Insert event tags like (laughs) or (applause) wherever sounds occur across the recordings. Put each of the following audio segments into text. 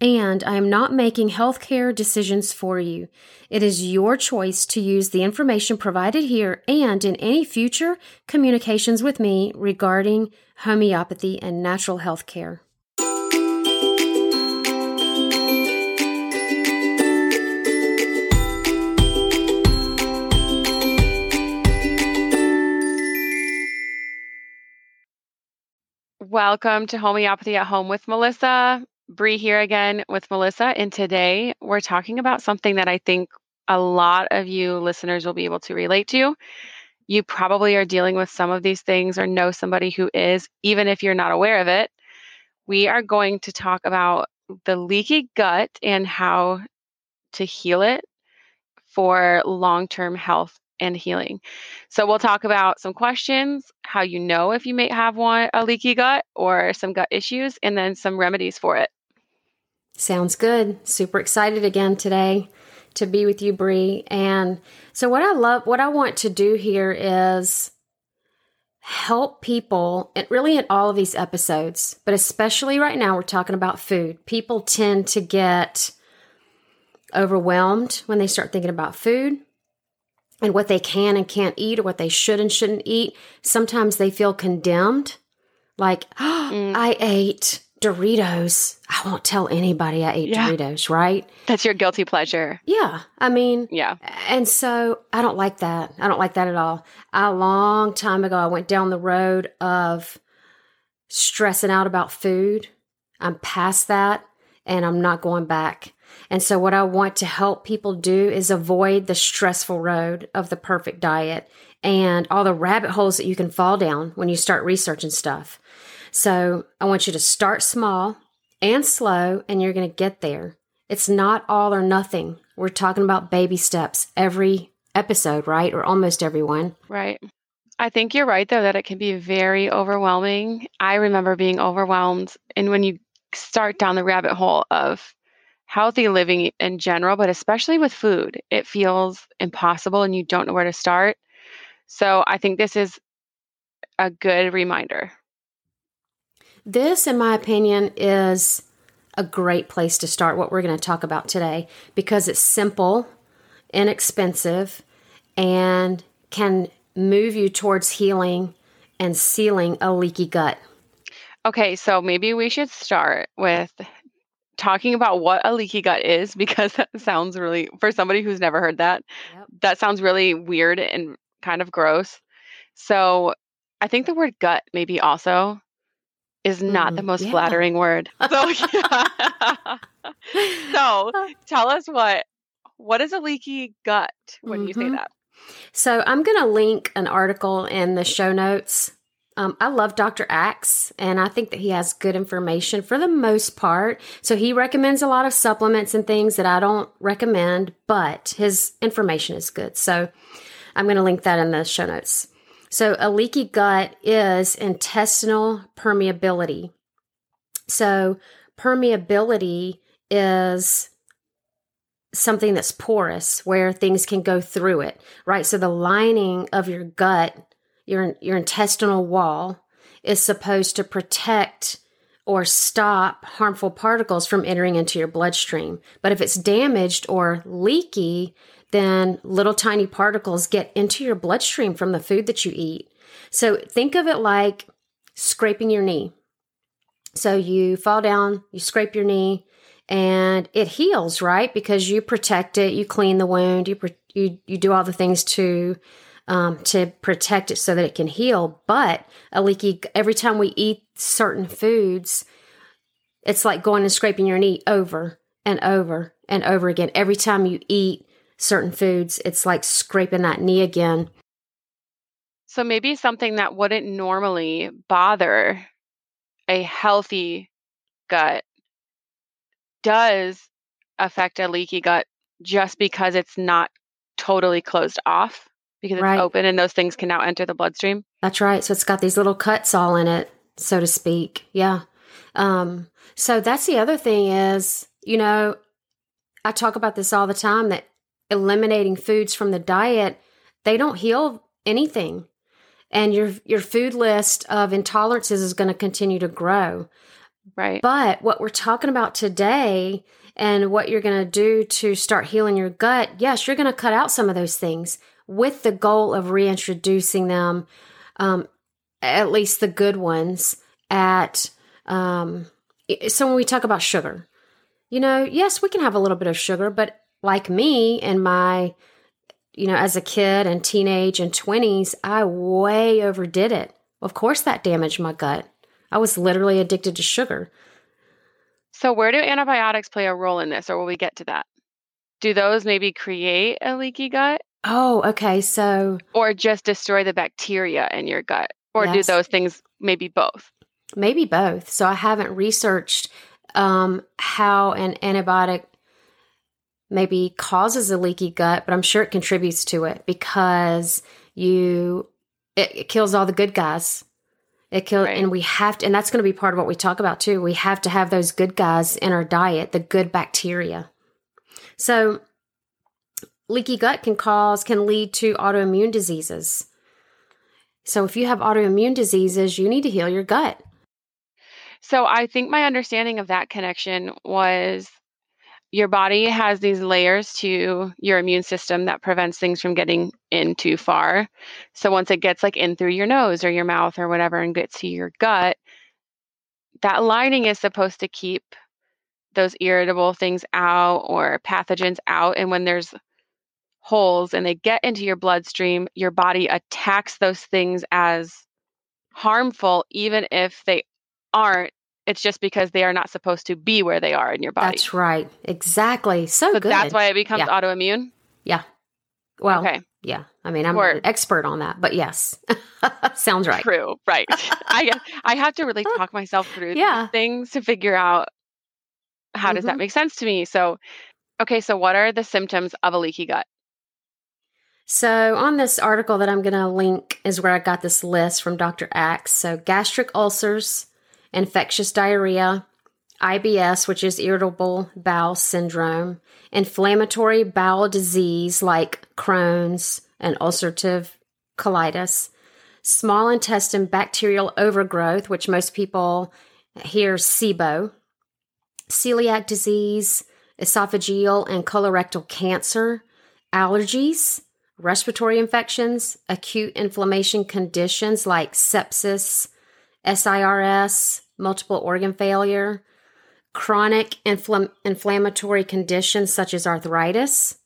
and I am not making healthcare decisions for you. It is your choice to use the information provided here and in any future communications with me regarding homeopathy and natural healthcare. Welcome to Homeopathy at Home with Melissa. Bree here again with Melissa, and today we're talking about something that I think a lot of you listeners will be able to relate to. You probably are dealing with some of these things or know somebody who is, even if you're not aware of it. We are going to talk about the leaky gut and how to heal it for long term health and healing. So we'll talk about some questions, how you know if you may have one a leaky gut or some gut issues, and then some remedies for it. Sounds good. Super excited again today to be with you, Bree. And so what I love, what I want to do here is help people, and really in all of these episodes, but especially right now, we're talking about food. People tend to get overwhelmed when they start thinking about food and what they can and can't eat or what they should and shouldn't eat. Sometimes they feel condemned, like, oh, (gasps) mm. I ate Doritos. I won't tell anybody I ate yeah. Doritos, right? That's your guilty pleasure. Yeah. I mean, yeah. And so I don't like that. I don't like that at all. A long time ago, I went down the road of stressing out about food. I'm past that and I'm not going back. And so, what I want to help people do is avoid the stressful road of the perfect diet and all the rabbit holes that you can fall down when you start researching stuff. So I want you to start small and slow, and you're going to get there. It's not all or nothing. We're talking about baby steps every episode, right? Or almost every one. Right. I think you're right, though, that it can be very overwhelming. I remember being overwhelmed. And when you start down the rabbit hole of healthy living in general, but especially with food, it feels impossible and you don't know where to start. So I think this is a good reminder. This, in my opinion, is a great place to start what we're going to talk about today because it's simple, inexpensive, and can move you towards healing and sealing a leaky gut. Okay, so maybe we should start with talking about what a leaky gut is (laughs) because that sounds really, for somebody who's never heard that, yep. that sounds really weird and kind of gross. So I think the word gut maybe also is not mm, the most yeah. flattering word. (laughs) So, yeah. so (laughs) tell us what what is a leaky gut when mm-hmm. you say mm-hmm. that? So I'm going to link an article in the show notes. Um, I love Dr. Axe, and I think that he has good information for the most part. So he recommends a lot of supplements and things that I don't recommend, but his information is good. So I'm going to link that in the show notes. So, a leaky gut is intestinal permeability. So, permeability is something that's porous where things can go through it, right? So, the lining of your gut, your, your intestinal wall, is supposed to protect or stop harmful particles from entering into your bloodstream. But if it's damaged or leaky, then little tiny particles get into your bloodstream from the food that you eat. So think of it like scraping your knee. So you fall down, you scrape your knee, and it heals, right? Because you protect it, you clean the wound, you you you do all the things to um, to protect it so that it can heal. But a leaky, every time we eat certain foods, it's like going and scraping your knee over and over and over again. Every time you eat certain foods, it's like scraping that knee again. So maybe something that wouldn't normally bother a healthy gut does affect a leaky gut just because it's not totally closed off because it's Right. open and those things can now enter the bloodstream. That's right. So it's got these little cuts all in it, so to speak. Yeah. Um, so that's the other thing is, you know, I talk about this all the time that eliminating foods from the diet, they don't heal anything. And your your food list of intolerances is going to continue to grow. Right. But what we're talking about today and what you're going to do to start healing your gut, yes, you're going to cut out some of those things with the goal of reintroducing them, um, at least the good ones, at. Um, so when we talk about sugar, you know, yes, we can have a little bit of sugar, but like me and my, you know, as a kid and teenage and 20s, I way overdid it. Of course, that damaged my gut. I was literally addicted to sugar. So where do antibiotics play a role in this or will we get to that? Do those maybe create a leaky gut Oh, okay. So or just destroy the bacteria in your gut? Or do those things maybe both? maybe both. So I haven't researched um, how an antibiotic maybe causes a leaky gut, but I'm sure it contributes to it because you it, it kills all the good guys. It kills, Right. and we have to, and that's going to be part of what we talk about too. We have to have those good guys in our diet, the good bacteria. So, leaky gut can cause, can lead to autoimmune diseases. So, if you have autoimmune diseases, you need to heal your gut. So I think my understanding of that connection was your body has these layers to your immune system that prevents things from getting in too far. So once it gets like in through your nose or your mouth or whatever and gets to your gut, that lining is supposed to keep those irritable things out or pathogens out. And when there's holes and they get into your bloodstream, your body attacks those things as harmful, even if they aren't. It's just because they are not supposed to be where they are in your body. That's right. Exactly. So, so good. that's why it becomes Yeah. autoimmune. Yeah. Well, okay, yeah. I mean, I'm Or- an expert on that, but yes, (laughs) sounds right. true, right. I I have to really (laughs) talk myself through Yeah. things to figure out how does that Mhm. make sense to me. So, okay, so what are the symptoms of a leaky gut? So, on this article that I'm going to link is where I got this list from Dr. Axe. So, gastric ulcers, infectious diarrhea, IBS, which is irritable bowel syndrome, inflammatory bowel disease like Crohn's and ulcerative colitis, small intestine bacterial overgrowth, which most people hear SIBO, celiac disease, esophageal and colorectal cancer, allergies, respiratory infections, acute inflammation conditions like sepsis, SIRS, multiple organ failure, chronic inflam- inflammatory conditions such as arthritis,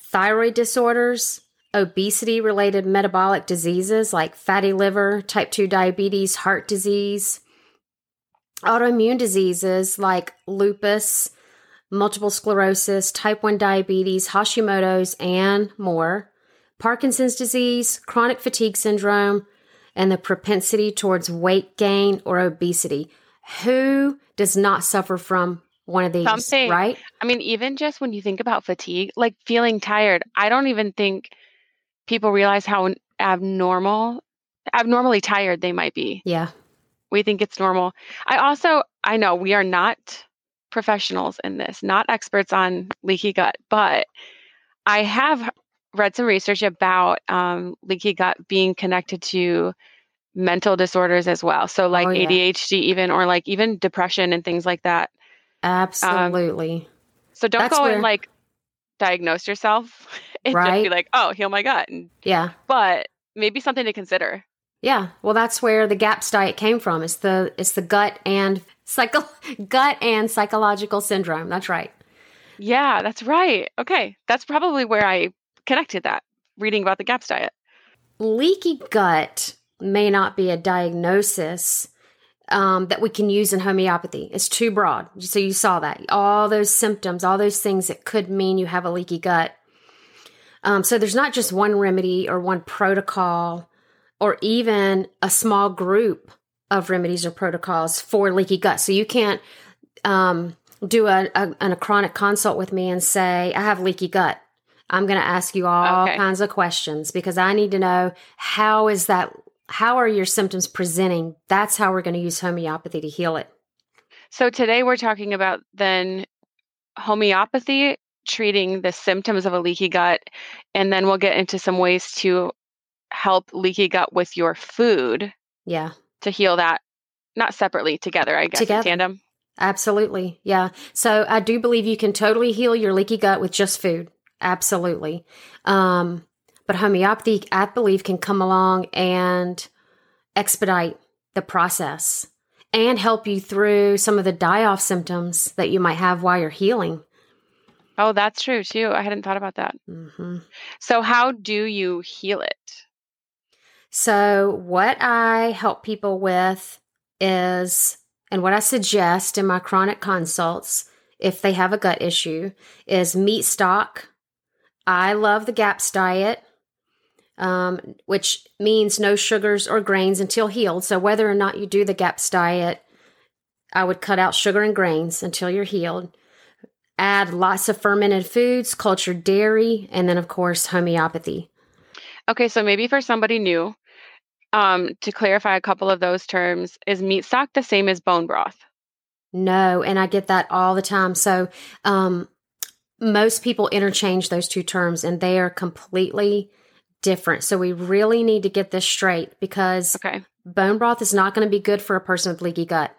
thyroid disorders, obesity related metabolic diseases like fatty liver, type 2 diabetes, heart disease, autoimmune diseases like lupus, multiple sclerosis, type 1 diabetes, Hashimoto's, and more, Parkinson's disease, chronic fatigue syndrome, and the propensity towards weight gain or obesity. Who does not suffer from one of these, Something. right? I mean, even just when you think about fatigue, like feeling tired, I don't even think people realize how abnormal, abnormally tired they might be. Yeah. We think it's normal. I also, I know we are not professionals in this, not experts on leaky gut, but I have read some research about um, leaky gut being connected to mental disorders as well. So, like Oh, yeah. ADHD, even, or like even depression and things like that. Absolutely. So, don't That's go where- and like diagnose yourself (laughs) and just be like, oh, heal my gut. And, yeah. but maybe something to consider. Yeah. Well, that's where the GAPS diet came from. It's the it's the gut and psycho (laughs) gut and psychological syndrome. That's right. Yeah, that's right. Okay. That's probably where I connected that reading about the GAPS diet. leaky gut may not be a diagnosis um, that we can use in homeopathy. It's too broad. So you saw that. All those symptoms, all those things that could mean you have a leaky gut. Um, so there's not just one remedy or one protocol or even a small group of remedies or protocols for leaky gut. So you can't um, do a, a, a, chronic consult with me and say, I have leaky gut. I'm going to ask you all okay. kinds of questions because I need to know how is that how are your symptoms presenting? That's how we're going to use homeopathy to heal it. So today we're talking about then homeopathy treating the symptoms of a leaky gut and then we'll get into some ways to help leaky gut with your food. Yeah. To heal that not separately together, I guess together. tandem. Absolutely. Yeah. So I do believe you can totally heal your leaky gut with just food. Absolutely. Um but homeopathy, I believe, can come along and expedite the process and help you through some of the die off symptoms that you might have while you're healing. Oh, that's true too. I hadn't thought about that. Mm-hmm. So, how do you heal it? So, what I help people with is, and what I suggest in my chronic consults, if they have a gut issue, is meat stock. I love the GAPS diet um, which means no sugars or grains until healed. So, whether or not you do the GAPS diet, I would cut out sugar and grains until you're healed. Add lots of fermented foods, cultured dairy, and then, of course, homeopathy. Okay, so maybe for somebody new, um, to clarify a couple of those terms, is meat stock the same as bone broth? No, and I get that all the time. So, um, most people interchange those two terms, and they are completely different. So we really need to get this straight because okay. bone broth is not going to be good for a person with leaky gut.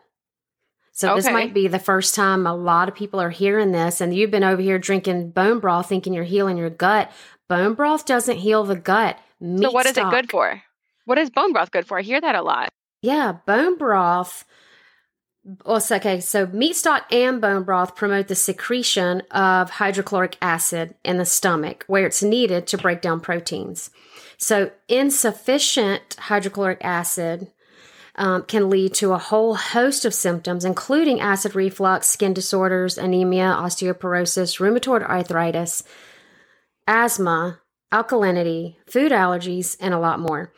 So okay. this might be the first time a lot of people are hearing this and you've been over here drinking bone broth thinking you're healing your gut. Bone broth doesn't heal the gut. Meat so what stock, is it good for? What is bone broth good for? I hear that a lot. Yeah, bone broth okay, so meat stock and bone broth promote the secretion of hydrochloric acid in the stomach where it's needed to break down proteins. So, insufficient hydrochloric acid um, can lead to a whole host of symptoms, including acid reflux, skin disorders, anemia, osteoporosis, rheumatoid arthritis, asthma, alkalinity, food allergies, and a lot more.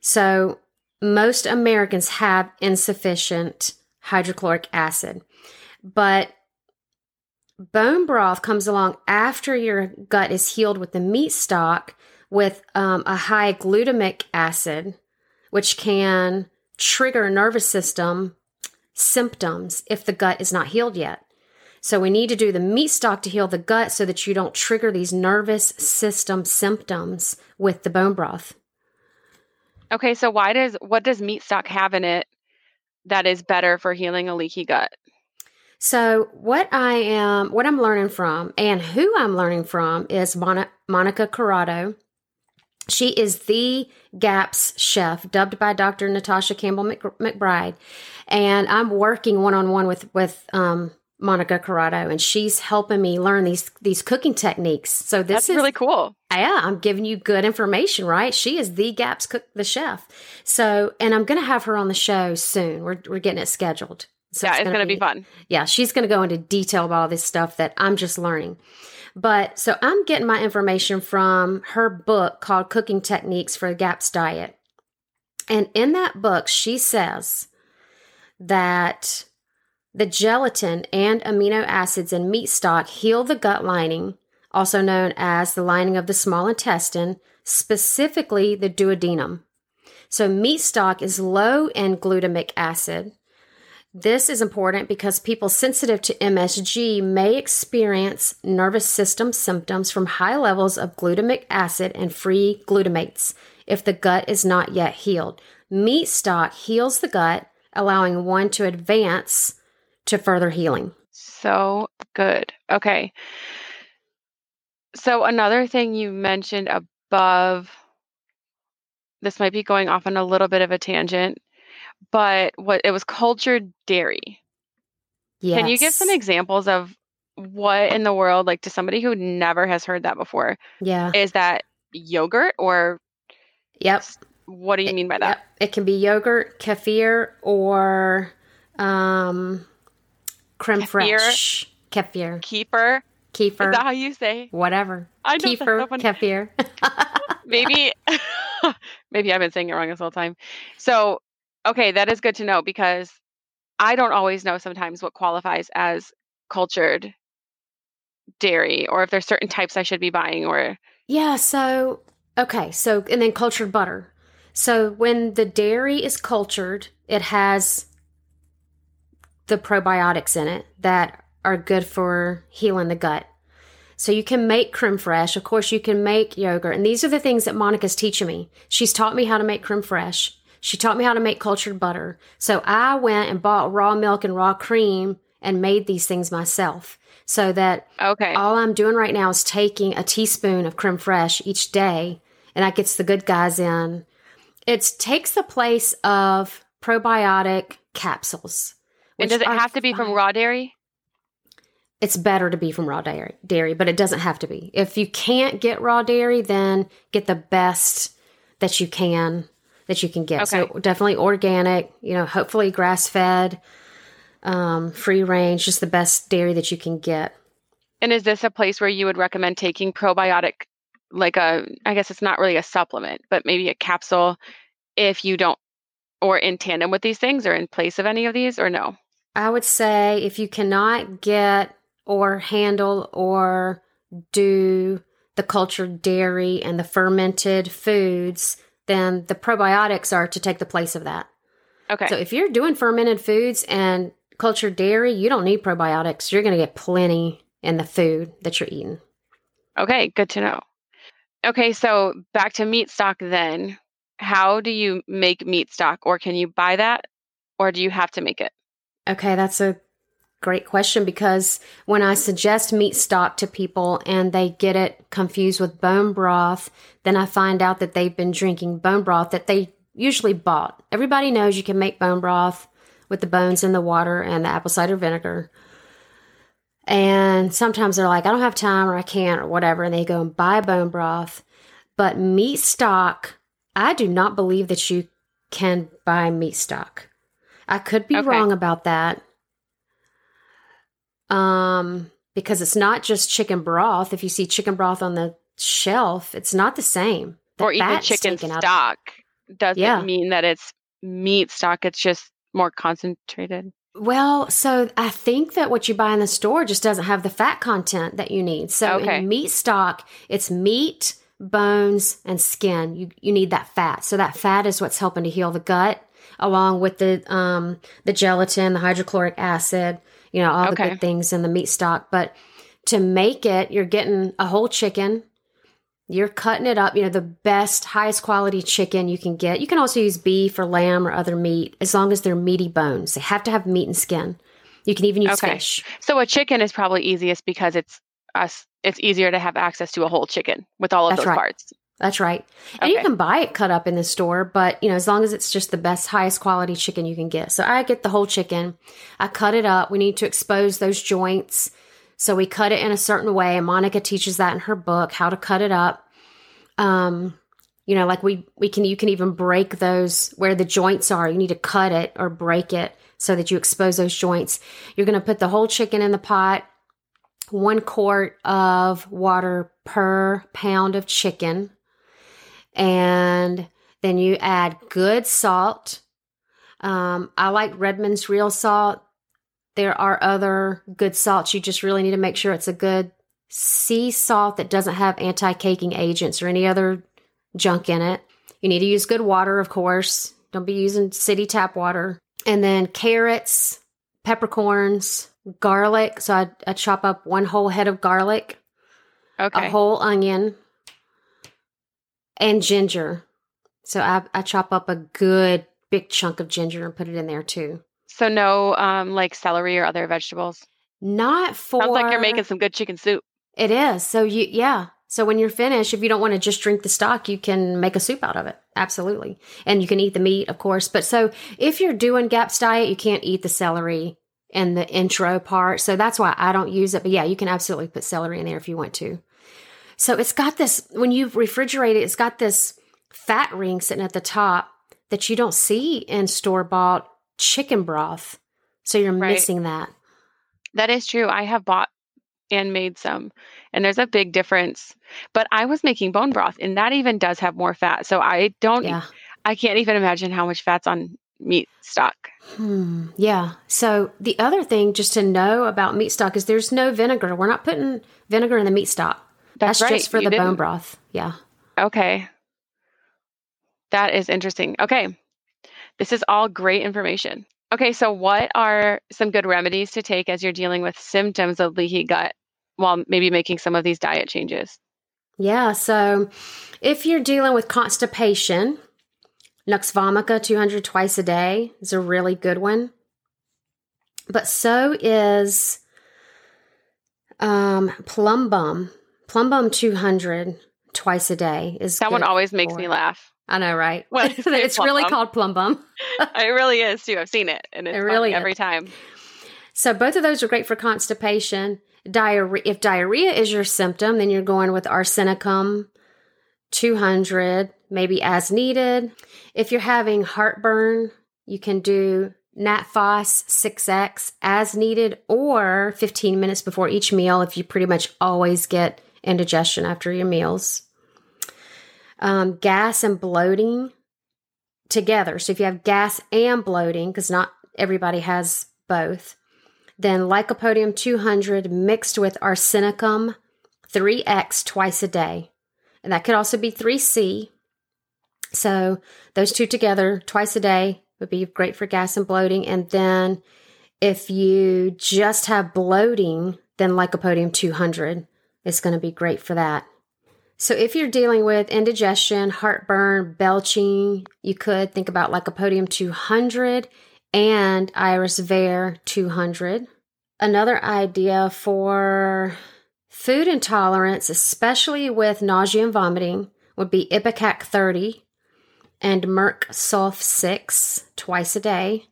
So, most Americans have insufficient hydrochloric acid. But bone broth comes along after your gut is healed with the meat stock with um, a high glutamic acid, which can trigger nervous system symptoms if the gut is not healed yet. So we need to do the meat stock to heal the gut so that you don't trigger these nervous system symptoms with the bone broth. Okay, so why does what does meat stock have in it that is better for healing a leaky gut? So, what I am, what I'm learning from, and who I'm learning from is Mon- Monica Corrado. She is the GAPS chef, dubbed by Dr. Natasha Campbell McBride, and I'm working one on one with with um, Monica Corrado, and she's helping me learn these these cooking techniques. So this That's is really cool. Yeah, I'm giving you good information, right? She is the Gaps cook, the chef. So, and I'm going to have her on the show soon. We're we're getting it scheduled. So yeah, it's, going to be, be fun. Yeah, she's going to go into detail about all this stuff that I'm just learning. But so I'm getting my information from her book called Cooking Techniques for the GAPS Diet. And in that book, she says that the gelatin and amino acids in meat stock heal the gut lining, also known as the lining of the small intestine, specifically the duodenum. So, meat stock is low in glutamic acid. This is important because people sensitive to MSG may experience nervous system symptoms from high levels of glutamic acid and free glutamates if the gut is not yet healed. Meat stock heals the gut, allowing one to advance to further healing. So good. Okay. So, another thing you mentioned above, this might be going off on a little bit of a tangent, but what it was cultured dairy. Yes. Can you give some examples of what in the world, like to somebody who never has heard that before? Yeah. Is that yogurt or Yep. What do you mean by that? Yep. It can be yogurt, kefir, or um, creme Kefir? fraiche. Kefir. Keeper. Kefir. Is that how you say? whatever. I know Kefir, kefir. (laughs) Maybe (laughs) maybe I've been saying it wrong this whole time. So, okay, that is good to know because I don't always know sometimes what qualifies as cultured dairy or if there's certain types I should be buying or Yeah, so okay, so and then cultured butter. So when the dairy is cultured, it has the probiotics in it that are good for healing the gut. So you can make creme fraiche. Of course, you can make yogurt. And these are the things that Monica's teaching me. She's taught me how to make creme fraiche. She taught me how to make cultured butter. So I went and bought raw milk and raw cream and made these things myself so that okay. all I'm doing right now is taking a teaspoon of creme fraiche each day, and that gets the good guys in. It takes the place of probiotic capsules. And does it have to be from raw dairy? It's better to be from raw dairy, dairy, but it doesn't have to be. If you can't get raw dairy, then get the best that you can that you can get. So definitely organic. You know, hopefully grass fed, um, free range, just the best dairy that you can get. And is this a place where you would recommend taking probiotic like a I guess it's not really a supplement, but maybe a capsule if you don't or in tandem with these things or in place of any of these or no? I would say if you cannot get or handle or do the cultured dairy and the fermented foods, then the probiotics are to take the place of that. Okay. So if you're doing fermented foods and cultured dairy, you don't need probiotics. You're going to get plenty in the food that you're eating. Okay, good to know. Okay, so back to meat stock then. How do you make meat stock or can you buy that or do you have to make it? Okay, that's a great question because when I suggest meat stock to people and they get it confused with bone broth, then I find out that they've been drinking bone broth that they usually bought. Everybody knows you can make bone broth with the bones in the water and the apple cider vinegar. And sometimes they're like, I don't have time or I can't or whatever. And they go and buy bone broth. But meat stock, I do not believe that you can buy meat stock. I could be Okay. wrong about that. Um, because it's not just chicken broth. If you see chicken broth on the shelf, it's not the same. The or even chicken taken out. stock doesn't Yeah. mean that it's meat stock, it's just more concentrated. Well, so I think that what you buy in the store just doesn't have the fat content that you need. So Okay. in meat stock, it's meat, bones, and skin. You you need that fat. So that fat is what's helping to heal the gut, along with the um the gelatin, the hydrochloric acid, you know, all the Okay. good things in the meat stock. But to make it, you're getting a whole chicken. You're cutting it up, you know, the best, highest quality chicken you can get. You can also use beef or lamb or other meat as long as they're meaty bones. They have to have meat and skin. You can even use Okay. fish. So a chicken is probably easiest because it's us it's easier to have access to a whole chicken with all of That's those right. parts. That's right. And you can buy it cut up in the store, but you know, as long as it's just the best, highest quality chicken you can get. So I get the whole chicken. I cut it up. We need to expose those joints. So we cut it in a certain way. And Monica teaches that in her book, how to cut it up. Um, you know, like we we can you can even break those where the joints are. You need to cut it or break it so that you expose those joints. You're going to put the whole chicken in the pot. One quart of water per pound of chicken and then you add good salt. Um, I like Redmond's real salt. There are other good salts. You just really need to make sure it's a good sea salt that doesn't have anti caking agents or any other junk in it. You need to use good water, of course. Don't be using city tap water. And then carrots, peppercorns, garlic. So I, I chop up one whole head of garlic Okay. a whole onion, and ginger. So I, I chop up a good big chunk of ginger and put it in there too. so no um like celery or other vegetables. Not for. Sounds like you're making some good chicken soup. It is. So you, yeah. So when you're finished, if you don't want to just drink the stock, you can make a soup out of it. Absolutely. And you can eat the meat, of course. But so if you're doing GAPS diet, you can't eat the celery and the intro part. So that's why I don't use it. But yeah, you can absolutely put celery in there if you want to. So it's got this, when you refrigerate it, it's got this fat ring sitting at the top that you don't see in store bought chicken broth. So you're right. missing that. That is true. I have bought and made some, and there's a big difference. But I was making bone broth, and that even does have more fat. So I don't, yeah. I can't even imagine how much fat's on meat stock. Hmm. Yeah. So the other thing just to know about meat stock is there's no vinegar. We're not putting vinegar in the meat stock. That's, That's right. just for you the didn't. bone broth. Yeah. Okay. That is interesting. Okay. This is all great information. Okay, so what are some good remedies to take as you're dealing with symptoms of leaky gut while maybe making some of these diet changes? Yeah, so if you're dealing with constipation, Nux vomica 200 twice a day is a really good one. But so is um, Plumbum. Plumbum 200 twice a day is That one always makes me laugh. I know, right? Well, (laughs) it's really called Plumbum. (laughs) it really is too. I've seen it, and it's it really every time. So both of those are great for constipation. Diarrhea. If diarrhea is your symptom, then you're going with arsenicum 200, maybe as needed. If you're having heartburn, you can do NatPhos 6X as needed, or 15 minutes before each meal if you pretty much always get indigestion after your meals um, gas and bloating together. So if you have gas and bloating, because not everybody has both, then Lycopodium 200 mixed with arsenicum 3x twice a day. And that could also be 3C. So those two together twice a day would be great for gas and bloating. And then if you just have bloating, then Lycopodium 200 is going to be great for that. So if you're dealing with indigestion, heartburn, belching, you could think about Lycopodium 200 and Iris Ver 200. Another idea for food intolerance, especially with nausea and vomiting, would be Ipecac 30 and Merc Sulf 6 twice a day.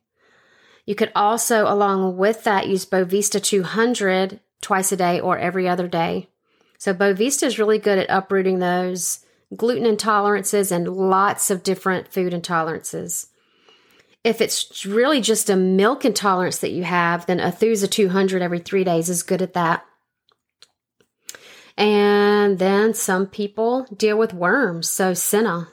You could also, along with that, use Bovista 200 twice a day or every other day. So Bovista is really good at uprooting those gluten intolerances and lots of different food intolerances. If it's really just a milk intolerance that you have, then Aethusa 200 every three days is good at that. And then some people deal with worms. So Cina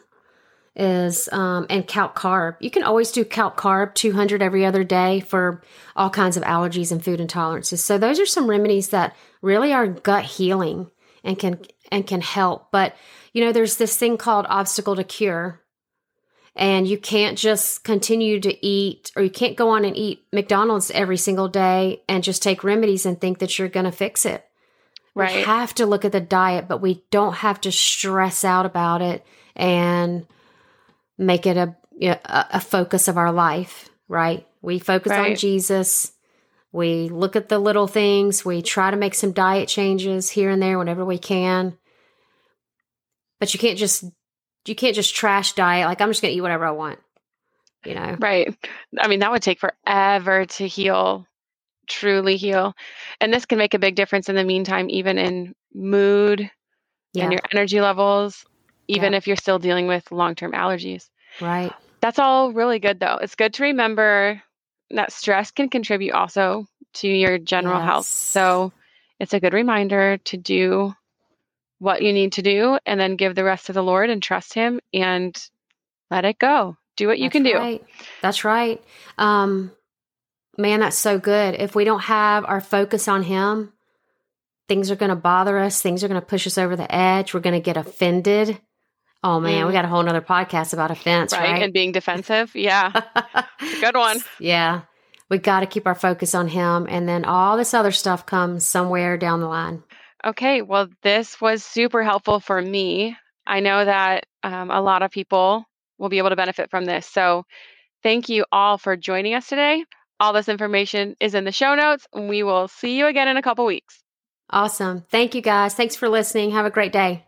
is, um, and Calc Carb. You can always do Calc Carb 200 every other day for all kinds of allergies and food intolerances. So those are some remedies that really are gut healing and can and can help. But you know, there's this thing called obstacle to cure. And you can't just continue to eat or you can't go on and eat McDonald's every single day and just take remedies and think that you're going to fix it. Right. We have to look at the diet, but we don't have to stress out about it and make it a a focus of our life, right? We focus right. on Jesus we look at the little things. We try to make some diet changes here and there whenever we can. But you can't just you can't just trash diet like I'm just going to eat whatever I want. You know. Right. I mean, that would take forever to heal, truly heal. And this can make a big difference in the meantime even in mood yeah. and your energy levels, even yeah. if you're still dealing with long-term allergies. Right. That's all really good though. It's good to remember that stress can contribute also to your general yes. health. So it's a good reminder to do what you need to do and then give the rest to the Lord and trust Him and let it go. Do what you that's can right. do. That's right. Um, man, that's so good. If we don't have our focus on Him, things are going to bother us. Things are going to push us over the edge. We're going to get offended. Oh man, mm. we got a whole nother podcast about offense, right? right? And being defensive. Yeah. (laughs) good one. Yeah. We got to keep our focus on him. And then all this other stuff comes somewhere down the line. Okay. Well, this was super helpful for me. I know that um, a lot of people will be able to benefit from this. So thank you all for joining us today. All this information is in the show notes. We will see you again in a couple weeks. Awesome. Thank you guys. Thanks for listening. Have a great day.